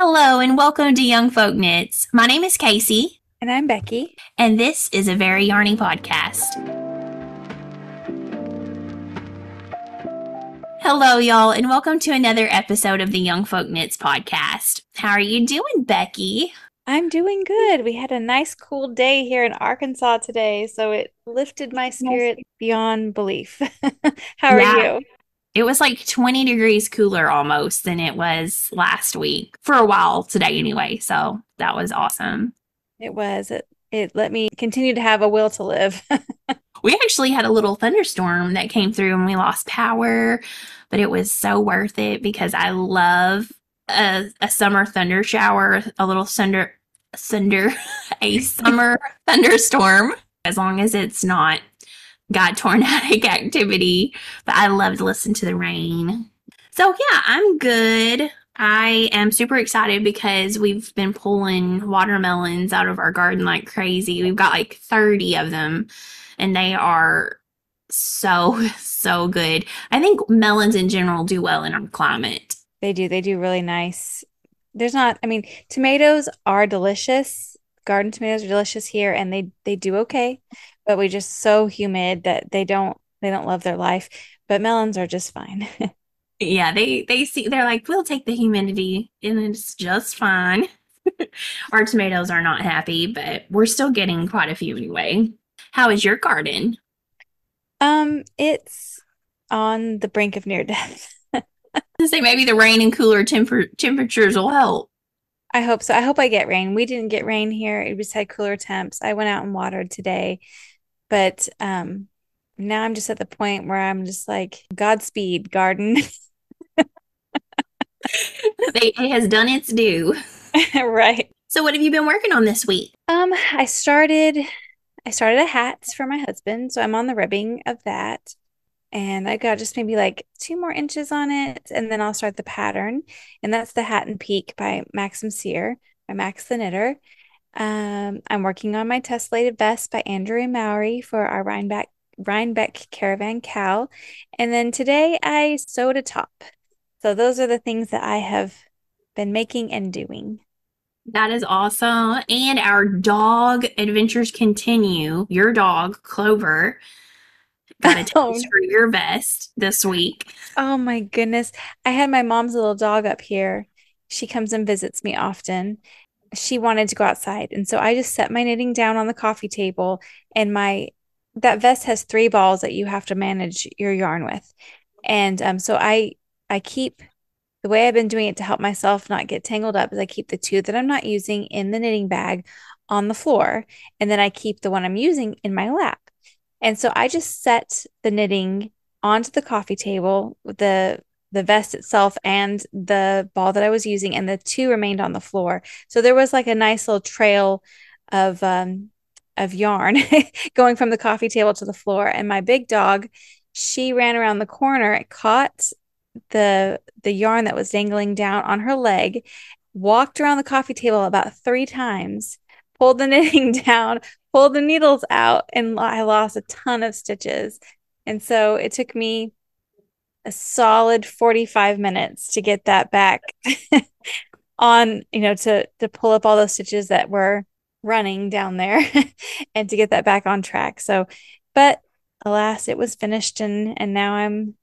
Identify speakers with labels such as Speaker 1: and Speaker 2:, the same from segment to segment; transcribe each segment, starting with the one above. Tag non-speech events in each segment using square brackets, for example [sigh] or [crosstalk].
Speaker 1: Hello and welcome to Young Folk Knits. My name is Casey,
Speaker 2: And I'm Becky.
Speaker 1: and this is a very yarny podcast. Hello, y'all, and welcome to another episode of the Young Folk Knits podcast. How are you doing, Becky?
Speaker 2: I'm doing good. We had a nice cool day here in Arkansas today, so it lifted my spirit beyond belief. [laughs] How are
Speaker 1: Yeah.
Speaker 2: you?
Speaker 1: It was like 20 degrees cooler almost than it was last week for a while today, anyway. So that was awesome.
Speaker 2: It was. It, it let me continue to have a will to live. [laughs]
Speaker 1: We actually had a little thunderstorm that came through and we lost power, but it was so worth it because I love a, a summer thunder shower, a little thunder, thunder, [laughs] a summer [laughs] thunderstorm, as long as it's not got tornadic [laughs] activity. But I love to listen to the rain. So, yeah, I'm good. I am super excited because we've been pulling watermelons out of our garden like crazy. We've got like 30 of them and they are so [laughs] so good. I think melons in general do well in our climate.
Speaker 2: They do. They do really nice. There's not, I mean, tomatoes are delicious. Garden tomatoes are delicious here and they they do okay, but we just so humid that they don't they don't love their life. But melons are just fine. [laughs]
Speaker 1: Yeah, they they see they're like we'll take the humidity and it's just fine. [laughs] our tomatoes are not happy, but we're still getting quite a few anyway. How is your garden?
Speaker 2: Um, it's on the brink of near death. [laughs]
Speaker 1: To say maybe the rain and cooler temper- temperatures will help.
Speaker 2: I hope so. I hope I get rain. We didn't get rain here. It just had cooler temps. I went out and watered today, but um now I'm just at the point where I'm just like, Godspeed, garden. [laughs]
Speaker 1: It has done its due. [laughs]
Speaker 2: Right.
Speaker 1: So what have you been working on this week?
Speaker 2: Um, I started I started a hat for my husband, so I'm on the ribbing of that. And I got just maybe like two more inches on it, and then I'll start the pattern. And that's the Hat and Peak by Maxim Cyr, by Max the Knitter. Um, I'm working on my tessellated vest by Andrea Mowry for our Rhinebeck Rhinebeck Caravan KAL. And then today I sewed a top. So those are the things that I have been making and doing.
Speaker 1: That is awesome. And our dog adventures continue. Your dog, Clover, got a [laughs]
Speaker 2: Oh.
Speaker 1: taste for your vest this week.
Speaker 2: Oh my goodness. I had my mom's little dog up here. She comes and visits me often. She wanted to go outside. And so I just set my knitting down on the coffee table and my that vest has three balls that you have to manage your yarn with. And um so I I keep the way I've been doing it to help myself not get tangled up is I keep the two that I'm not using in the knitting bag on the floor and then I keep the one I'm using in my lap. And so I just set the knitting onto the coffee table the the vest itself and the ball that I was using, and the two remained on the floor. So there was like a nice little trail of um of yarn [laughs] going from the coffee table to the floor. And my big dog, she ran around the corner caught the the yarn that was dangling down on her leg, walked around the coffee table about three times, pulled the [laughs] knitting down, pulled the needles out, and I lost a ton of stitches. And so it took me a solid 45 minutes to get that back [laughs] on, you know, to to pull up all those stitches that were running down there [laughs] and to get that back on track. So, but alas, it was finished and and now I'm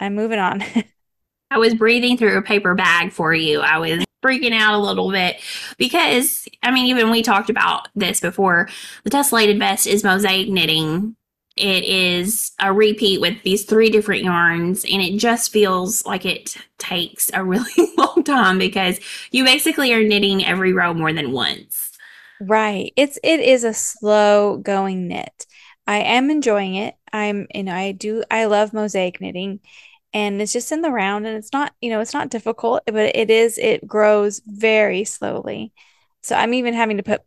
Speaker 2: I'm moving on. [laughs]
Speaker 1: I was breathing through a paper bag for you. I was freaking out a little bit because, I mean, even we talked about this before. The tessellated vest is mosaic knitting. It is a repeat with these three different yarns, and it just feels like it takes a really [laughs] long time because you basically are knitting every row more than once.
Speaker 2: Right. It's it is a slow going knit. I am enjoying it. I'm, you know, I do I love mosaic knitting and it's just in the round and it's not, you know, it's not difficult, but it is it grows very slowly. So I'm even having to put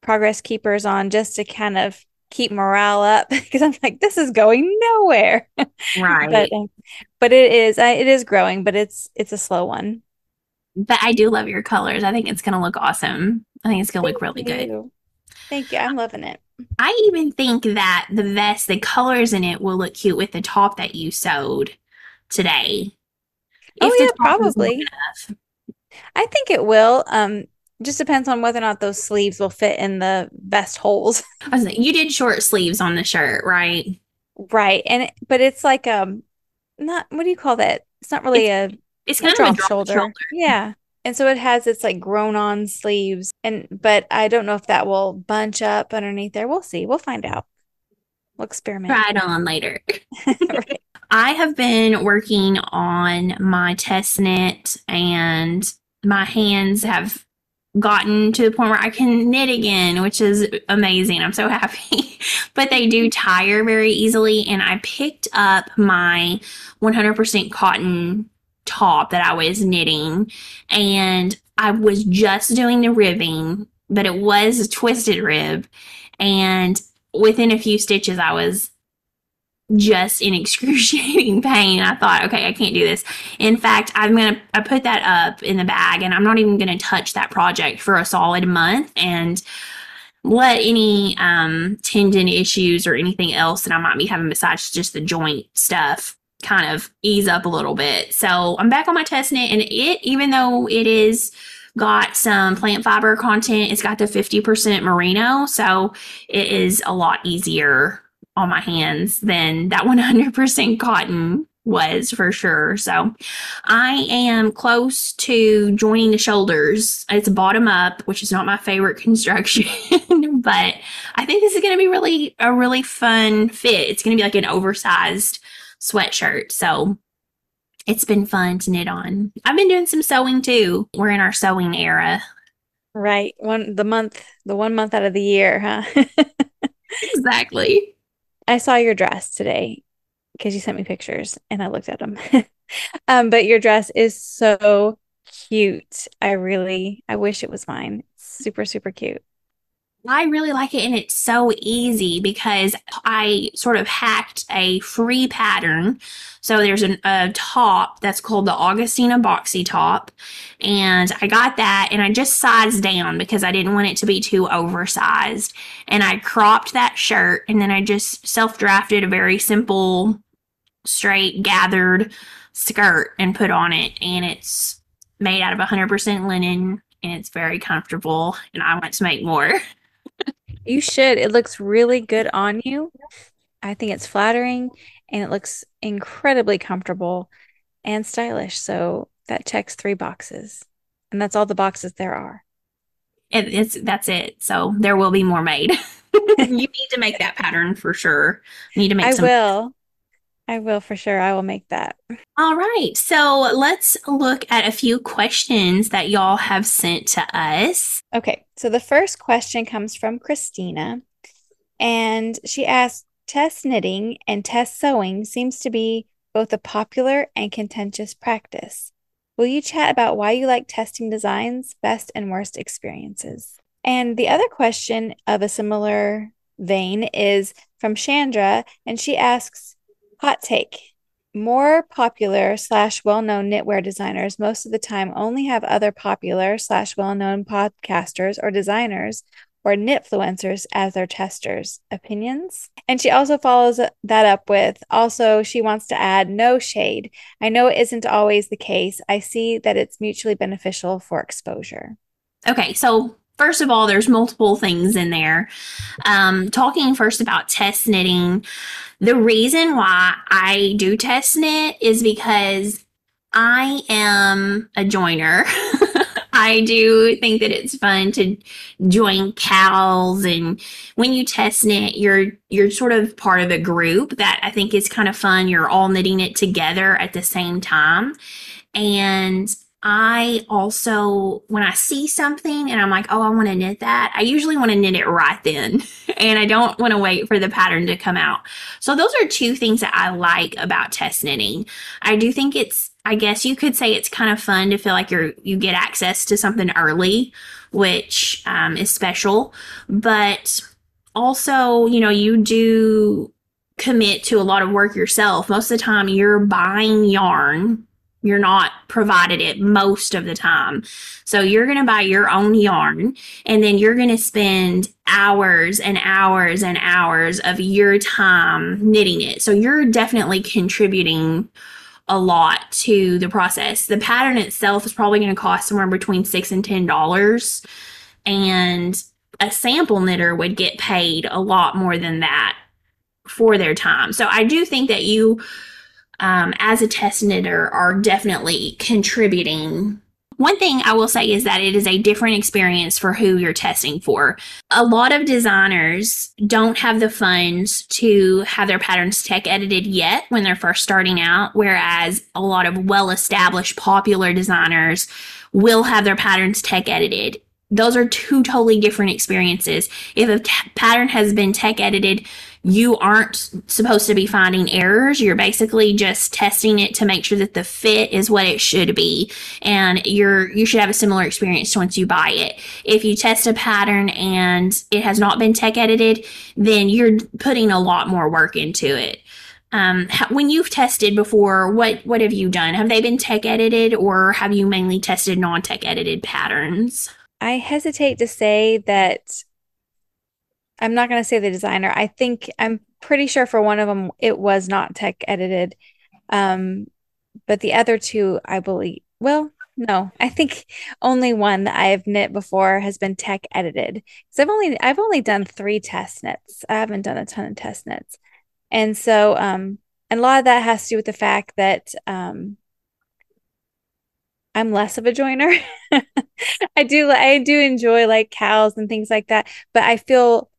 Speaker 2: progress keepers on just to kind of keep morale up [laughs] because I'm like this is going nowhere. [laughs]
Speaker 1: Right.
Speaker 2: But um, but it is I, it is growing, but it's it's a slow one.
Speaker 1: but I do love your colors. I think it's going to look awesome. I think it's going to look really
Speaker 2: Thank
Speaker 1: good.
Speaker 2: Thank you. I'm loving it.
Speaker 1: I even think that the vest, the colors in it will look cute with the top that you sewed today.
Speaker 2: Oh, yeah,
Speaker 1: top is long
Speaker 2: probably. I think it will. Um, just depends on whether or not those sleeves will fit in the vest holes. [laughs]
Speaker 1: I was like, you did short sleeves on the shirt, right?
Speaker 2: Right. And it, but it's like um not what do you call that? It's not really a
Speaker 1: It's
Speaker 2: a
Speaker 1: kind of a
Speaker 2: drop
Speaker 1: drop
Speaker 2: shoulder.
Speaker 1: shoulder.
Speaker 2: Yeah. And so it has its like grown on sleeves and but I don't know if that will bunch up underneath there. We'll see. We'll find out. We'll experiment.
Speaker 1: Try it on later.
Speaker 2: Right. [laughs] [laughs]
Speaker 1: I have been working on my test knit and my hands have gotten to the point where I can knit again, which is amazing. I'm so happy. [laughs] but they do tire very easily. And I picked up my 100% cotton top that I was knitting and I was just doing the ribbing, but it was a twisted rib. And within a few stitches, I was just in [laughs] excruciating pain. I thought, okay, I can't do this. In fact, I'm gonna I put that up in the bag and I'm not even gonna touch that project for a solid month and let any um tendon issues or anything else that I might be having besides just the joint stuff kind of ease up a little bit. So I'm back on my test knit and it even though it is got some plant fiber content, it's got the 50% merino, so it is a lot easier on my hands than that [laughs] 100% cotton was for sure. So I am close to joining the shoulders. It's bottom up, which is not my favorite [laughs] construction, but I think this is going to be really a really fun fit. It's going to be like an oversized sweatshirt. So it's been fun to knit on. I've been doing some sewing too. We're in our sewing era.
Speaker 2: Right. One the month, the one month out of the year, huh? [laughs]
Speaker 1: Exactly.
Speaker 2: I saw your dress today because you sent me pictures and I looked at them. [laughs] Um, but your dress is so cute. I really, I wish it was mine. It's super, super cute.
Speaker 1: I really like it, and it's so easy because I sort of hacked a free pattern. So there's an, a top that's called the Augustina Boxy Top, and I got that, and I just sized down because I didn't want it to be too oversized. And I cropped that shirt, and then I just self drafted a very simple, straight gathered skirt and put on it, and it's made out of 100% linen. And it's very comfortable, and I want to make more. [laughs]
Speaker 2: You should. It looks really good on you. I think it's flattering and it looks incredibly comfortable and stylish. So that checks three boxes. And that's all the boxes there are.
Speaker 1: it, it's that's it. So there will be more made. [laughs] [laughs] you need to make that pattern for sure. You need to make
Speaker 2: I
Speaker 1: some.
Speaker 2: will. I will for sure. I will make that.
Speaker 1: All right. So let's look at a few questions that y'all have sent to us.
Speaker 2: Okay. So the first question comes from Christina. And she asks, test knitting and test sewing seems to be both a popular and contentious practice. Will you chat about why you like testing designs, best and worst experiences? And the other question of a similar vein is from Chandra, and she asks, hot take. More popular slash well-known knitwear designers most of the time only have other popular slash well-known podcasters or designers or knitfluencers as their testers. Opinions? And she also follows that up with also she wants to add no shade. I know it isn't always the case. I see that it's mutually beneficial for exposure.
Speaker 1: Okay. So first of all, there's multiple things in there. Um, talking first about test knitting, the reason why I do test knit is because I am a joiner. [laughs] I do think that it's fun to join KALs and when you test knit you're you're sort of part of a group that I think is kind of fun. You're all knitting it together at the same time. And I also, when I see something and I'm like, oh, I want to knit that, I usually want to knit it right then. [laughs] and I don't want to wait for the pattern to come out. So, those are two things that I like about test knitting. I do think it's, I guess you could say it's kind of fun to feel like you're, you get access to something early, which um, is special. But also, you know, you do commit to a lot of work yourself. Most of the time, you're buying yarn you're not provided it most of the time. So you're going to buy your own yarn and then you're going to spend hours and hours and hours of your time knitting it. So you're definitely contributing a lot to the process. The pattern itself is probably going to cost somewhere between six and ten dollars, and a sample knitter would get paid a lot more than that for their time. So I do think that you, um, as a test knitter, are definitely contributing one thing I will say is that it is a different experience for who you're testing for. A lot of designers don't have the funds to have their patterns tech edited yet when they're first starting out, whereas a lot of well established popular designers will have their patterns tech edited those are two totally different experiences. If a pattern has been tech edited, you aren't supposed to be finding errors. You're basically just testing it to make sure that the fit is what it should be. And you're, you should have a similar experience once you buy it. If you test a pattern and it has not been tech edited, then you're putting a lot more work into it. Um, when you've tested before, what what have you done? Have they been tech edited, or have you mainly tested non tech edited patterns?
Speaker 2: I hesitate to say that I'm not going to say the designer. I think I'm pretty sure for one of them it was not tech edited. Um, but the other two, I believe, well, no, I think only one that I've knit before has been tech edited. Because I've only I've only done three test knits. I haven't done a ton of test knits. And so um and a lot of that has to do with the fact that um I'm less of a joiner. [laughs] I do I do enjoy like KALs and things like that, but I feel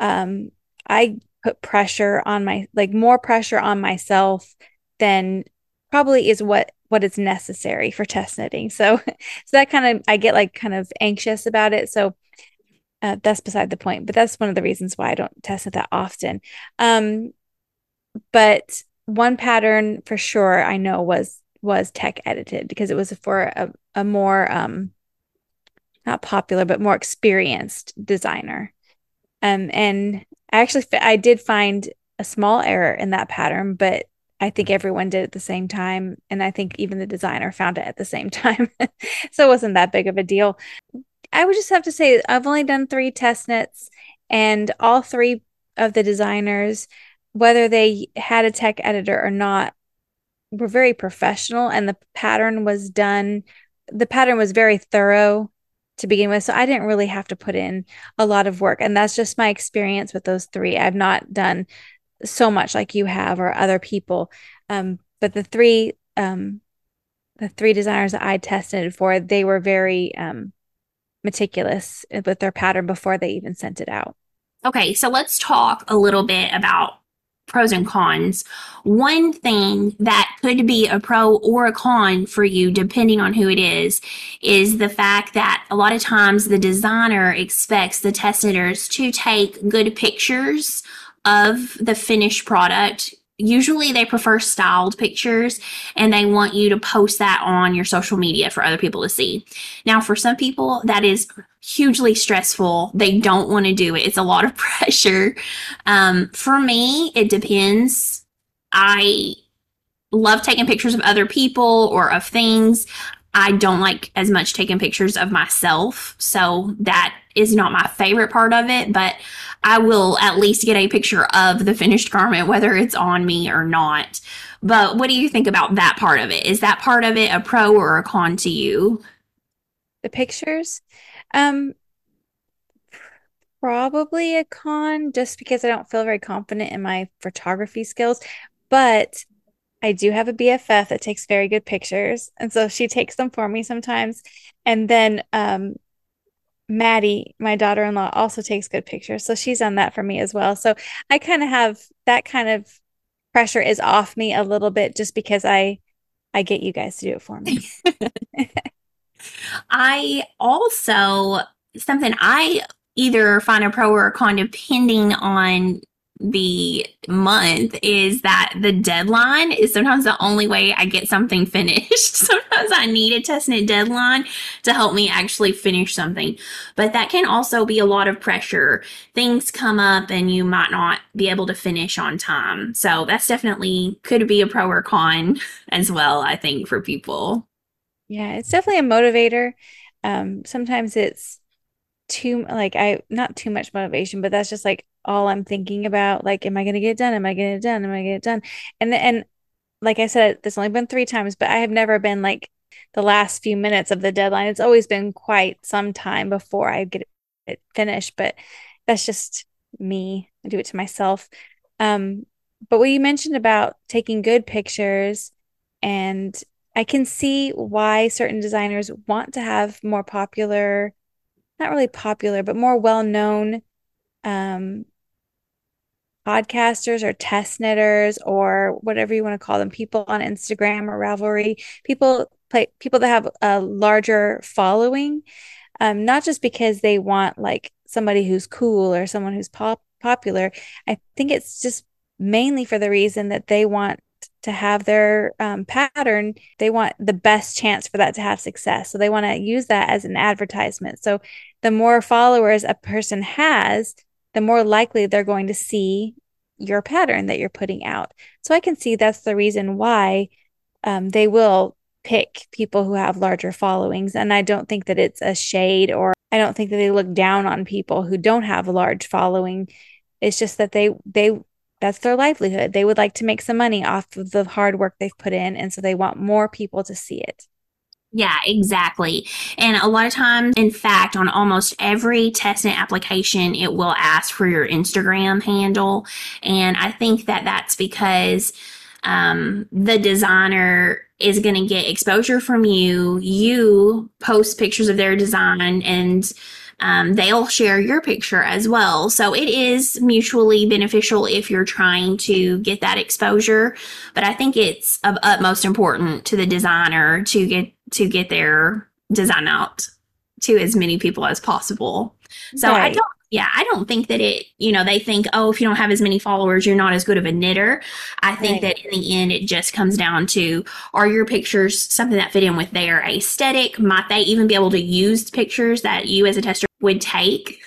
Speaker 2: um I put pressure on my like more pressure on myself than probably is what what is necessary for test knitting. So [laughs] so that kind of I get like kind of anxious about it. So uh, that's beside the point, but that's one of the reasons why I don't test it that often. Um, but one pattern for sure I know was was tech edited because it was for a, a more um not popular but more experienced designer. Um and i actually i did find a small error in that pattern but i think everyone did at the same time and i think even the designer found it at the same [laughs] time. So it wasn't that big of a deal. I would just have to say i've only done three test knits and all three of the designers whether they had a tech editor or not were very professional and the pattern was done the pattern was very thorough to begin with so i didn't really have to put in a lot of work and that's just my experience with those three. I've not done so much like you have or other people um, but the three um, the three designers that i tested for they were very um, meticulous with their pattern before they even sent it out.
Speaker 1: Okay so let's talk a little bit about pros and cons. One thing that could be a pro or a con for you, depending on who it is, is the fact that a lot of times the designer expects the test knitters to take good pictures of the finished product usually they prefer styled pictures and they want you to post that on your social media for other people to see. Now, for some people, that is hugely stressful. They don't want to do it. It's a lot of [laughs] pressure. Um, for me, it depends. I love taking pictures of other people or of things. I don't like as much taking pictures of myself. So that is not my favorite part of it, but I will at least get a picture of the finished garment, whether it's on me or not. But what do you think about that part of it? Is that part of it a pro or a con to you?
Speaker 2: The pictures? Um, probably a con just because I don't feel very confident in my photography skills. But I do have a BFF that takes very good pictures. And so she takes them for me sometimes. And then um, Maddie, my daughter in law, also takes good pictures. So she's done that for me as well. So I kind of have that kind of pressure is off me a little bit just because I I get you guys to do it for me. [laughs]
Speaker 1: I also something I either find a pro or a con depending on the month is that the deadline is sometimes the only way I get something [laughs] finished. sometimes I need a test knit deadline to help me actually finish something. But that can also be a lot of pressure. Things come up and you might not be able to finish on time. So that's definitely could be a pro or con [laughs] as well, I think, for people.
Speaker 2: Yeah, it's definitely a motivator. Um, sometimes it's too like I not too much motivation, but that's just like all I'm thinking about. Like, am I gonna get it done? Am I gonna get it done? Am I gonna get it done? And and like I said, there's only been three times, but I have never been like the last few minutes of the deadline. It's always been quite some time before I get it finished, but that's just me. I do it to myself. Um, but what you mentioned about taking good pictures, and I can see why certain designers want to have more popular, not really popular, but more well-known um, podcasters or test knitters or whatever you want to call them, people on Instagram or Ravelry, people play people that have a larger following, um, not just because they want like somebody who's cool or someone who's pop popular. I think it's just mainly for the reason that they want to have their um, pattern, they want the best chance for that to have success. So they want to use that as an advertisement. So the more followers a person has, the more likely they're going to see your pattern that you're putting out. So I can see that's the reason why um, they will pick people who have larger followings. And I don't think that it's a shade or I don't think that they look down on people who don't have a large following. It's just that they they that's their livelihood. They would like to make some money off of the hard work they've put in and so they want more people to see it.
Speaker 1: Yeah, exactly. And a lot of times, in fact, on almost every test knit application, it will ask for your Instagram handle. And I think that that's because um, the designer is going to get exposure from you. You post pictures of their design and um, they'll share your picture as well. So it is mutually beneficial if you're trying to get that exposure. But I think it's of utmost important to the designer to get to get their design out to as many people as possible. So right. I don't yeah, I don't think that it, you know, they think, oh, if you don't have as many followers, you're not as good of a knitter. I think right. that in the end, it just comes down to are your pictures something that fit in with their aesthetic? Might they even be able to use pictures that you as a tester would take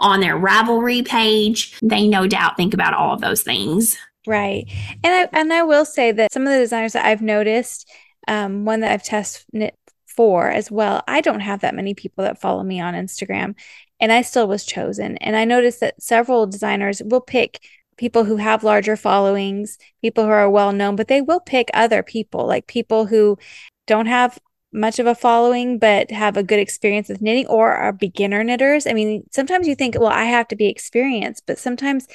Speaker 1: on their Ravelry page? They no doubt think about all of those things.
Speaker 2: Right. And I, and I will say that some of the designers that I've noticed, um, one that I've tested for as well, I don't have that many people that follow me on Instagram and I still was chosen. And I noticed that several designers will pick people who have larger followings, people who are well known, but they will pick other people, like people who don't have much of a following but have a good experience with knitting or are beginner knitters. I mean, sometimes you think, well, I have to be experienced, but sometimes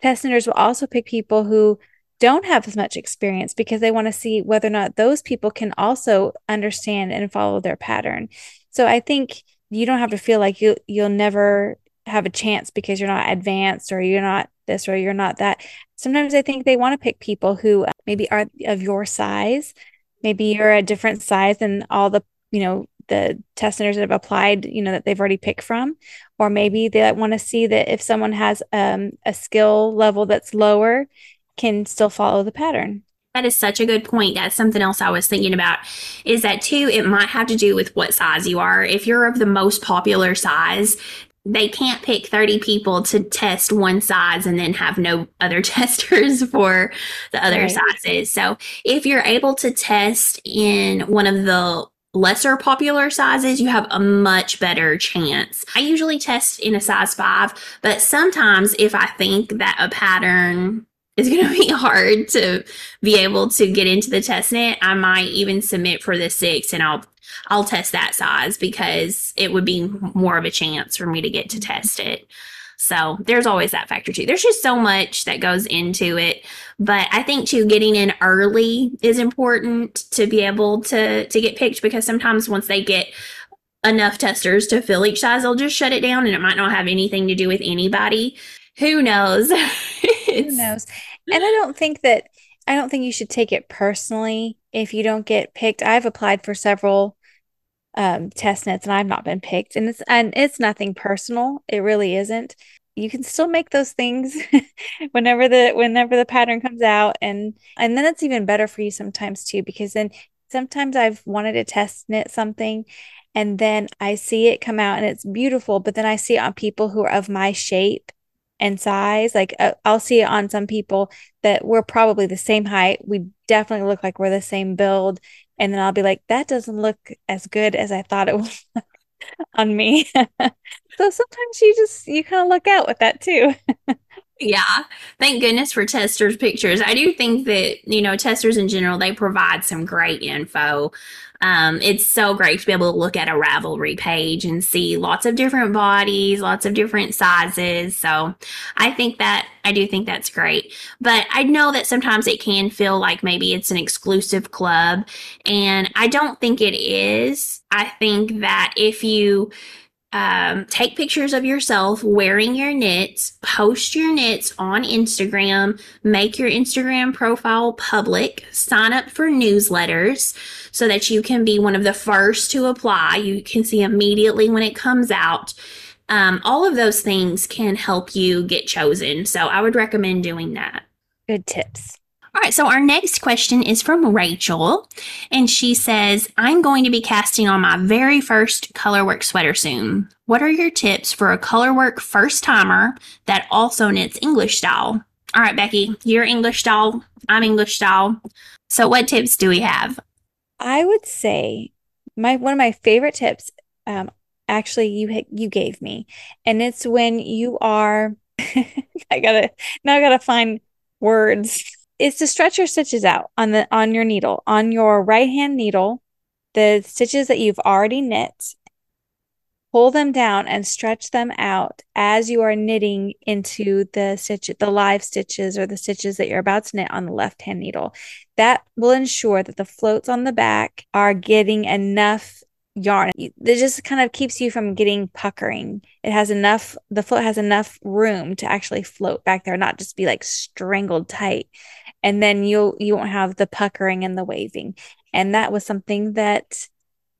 Speaker 2: test knitters will also pick people who don't have as much experience because they want to see whether or not those people can also understand and follow their pattern. So I think you don't have to feel like you you'll never have a chance because you're not advanced or you're not this or you're not that. Sometimes I think they want to pick people who uh, maybe are of your size. Maybe you're a different size than all the, you know, the test knitters that have applied, you know, that they've already picked from. Or maybe they want to see that if someone has um, a skill level that's lower, can still follow the pattern.
Speaker 1: That is such a good point. That's something else I was thinking about is that too, it might have to do with what size you are. If you're of the most popular size, they can't pick 30 people to test one size and then have no other [laughs] testers for the other right. sizes. So if you're able to test in one of the lesser popular sizes, you have a much better chance. I usually test in a size five, but sometimes if I think that a pattern is going to be [laughs] hard to be able to get into the test knit. I might even submit for the six and I'll I'll test that size because it would be more of a chance for me to get to test it. So there's always that factor too. There's just so much that goes into it. But I think too getting in early is important to be able to to get picked because sometimes once they get enough testers to fill each size, they'll just shut it down and it might not have anything to do with anybody. Who knows? [laughs]
Speaker 2: Who knows? And I don't think that I don't think you should take it personally if you don't get picked. I've applied for several um, test knits and I've not been picked, and it's and it's nothing personal. It really isn't. You can still make those things [laughs] whenever the whenever the pattern comes out, and and then it's even better for you sometimes too because then sometimes I've wanted to test knit something and then I see it come out and it's beautiful, but then I see it on people who are of my shape and size. Like uh, I'll see it on some people that we're probably the same height. We definitely look like we're the same build. And then I'll be like, that doesn't look as good as I thought it [laughs] would on me. [laughs] so sometimes you just, you kind of look out with that too. [laughs]
Speaker 1: Yeah. Thank goodness for testers pictures. I do think that, you know, testers in general, they provide some great info. Um, it's so great to be able to look at a Ravelry page and see lots of different bodies, lots of different sizes. So I think that I do think that's great. But I know that sometimes it can feel like maybe it's an exclusive club. And I don't think it is. I think that if you um, take pictures of yourself wearing your knits, post your knits on Instagram, make your Instagram profile public, sign up for newsletters so that you can be one of the first to apply. You can see immediately when it comes out. Um, all of those things can help you get chosen. So I would recommend doing that.
Speaker 2: Good tips.
Speaker 1: All right, so our next question is from Rachel, and she says, I'm going to be casting on my very first colorwork sweater soon. What are your tips for a colorwork first timer that also knits English style? All right, Becky, you're English style, I'm English style. So, what tips do we have?
Speaker 2: I would say my one of my favorite tips, um, actually you you gave me, and it's when you are. [laughs] I gotta now. I gotta find words is to stretch your stitches out on the on your needle on your right hand needle the stitches that you've already knit pull them down and stretch them out as you are knitting into the stitch the live stitches or the stitches that you're about to knit on the left hand needle that will ensure that the floats on the back are getting enough yarn. It just kind of keeps you from getting puckering. It has enough, the float has enough room to actually float back there, not just be like strangled tight. And then you'll, you won't have the puckering and the waving. And that was something that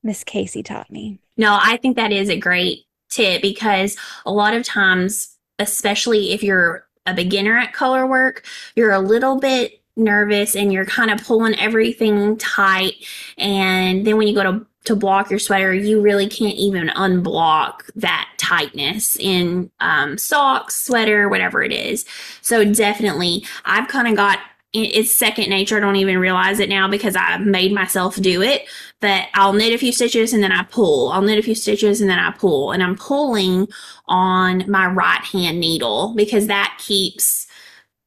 Speaker 2: Miss Casey taught me.
Speaker 1: No, I think that is a great tip because a lot of times, especially if you're a beginner at color work, you're a little bit nervous and you're kind of pulling everything tight. And then when you go to to block your sweater, you really can't even unblock that tightness in um, socks, sweater, whatever it is. So definitely, I've kind of got it's second nature. I don't even realize it now because I made myself do it. But I'll knit a few stitches and then I pull. I'll knit a few stitches and then I pull. And I'm pulling on my right hand needle because that keeps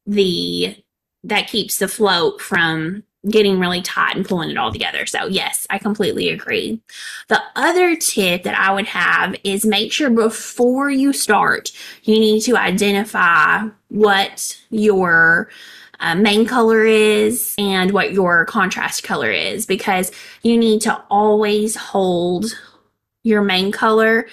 Speaker 1: the that keeps the float from getting really tight and pulling it all together. So, yes, I completely agree. The other tip that I would have is make sure before you start, you need to identify what your uh, main color is and what your contrast color is because you need to always hold your main color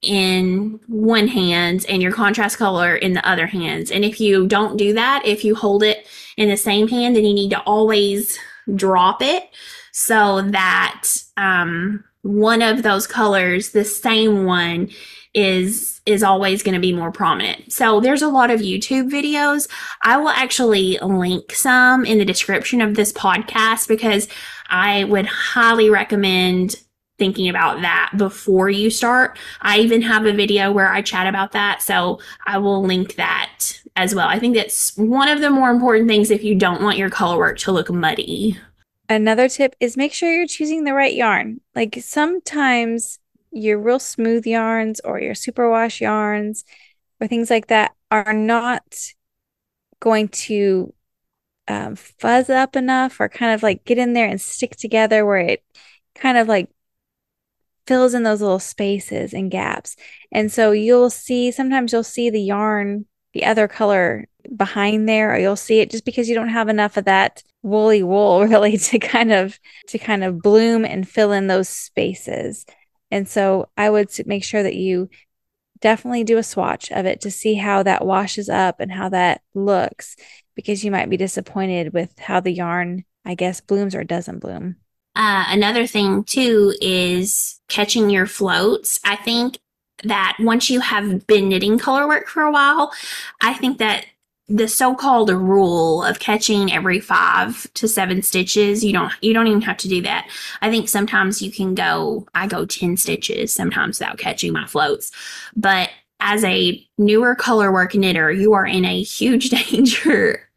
Speaker 1: in one hand and your contrast color in the other hand. And if you don't do that, if you hold it in the same hand, then you need to always drop it so that um, one of those colors, the same one, is is always going to be more prominent. So there's a lot of YouTube videos. I will actually link some in the description of this podcast because I would highly recommend thinking about that before you start. I even have a video where I chat about that. So I will link that as well. I think that's one of the more important things if you don't want your color work to look muddy.
Speaker 2: Another tip is make sure you're choosing the right yarn. Like sometimes your real smooth yarns or your superwash yarns or things like that are not going to um, fuzz up enough or kind of like get in there and stick together where it kind of like fills in those little spaces and gaps. And so you'll see sometimes you'll see the yarn the other color behind there or you'll see it just because you don't have enough of that woolly wool [laughs] really to kind of to kind of bloom and fill in those spaces and so i would make sure that you definitely do a swatch of it to see how that washes up and how that looks because you might be disappointed with how the yarn i guess blooms or doesn't bloom.
Speaker 1: Uh, another thing too is catching your floats. I think that once you have been knitting color work for a while, I think that the so-called rule of catching every five to seven stitches you don't you don't even have to do that. I think sometimes you can go i go 10 stitches sometimes without catching my floats. But as a newer colorwork knitter, you are in a huge [laughs] danger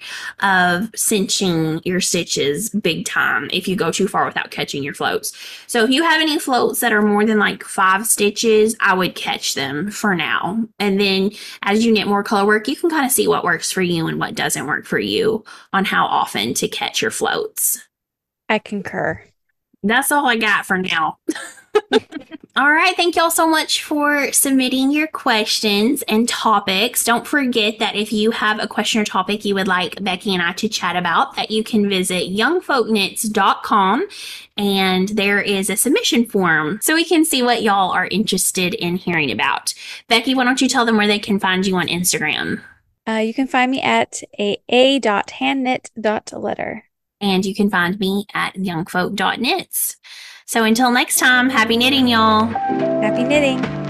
Speaker 1: of cinching your stitches big time if you go too far without catching your floats. So if you have any floats that are more than like five stitches, I would catch them for now. And then as you knit more colorwork, you can kind of see what works for you and what doesn't work for you on how often to catch your floats.
Speaker 2: I concur.
Speaker 1: That's all I got for now. [laughs] All right. Thank y'all so much for submitting your questions and topics. Don't forget that if you have a question or topic you would like Becky and I to chat about, that you can visit youngfolknits.com and there is a submission form so we can see what y'all are interested in hearing about. Becky, why don't you tell them where they can find you on Instagram?
Speaker 2: Uh, you can find me at a a.handknit.letter.
Speaker 1: And you can find me at youngfolk.knits. So until next time, happy knitting, y'all.
Speaker 2: Happy knitting.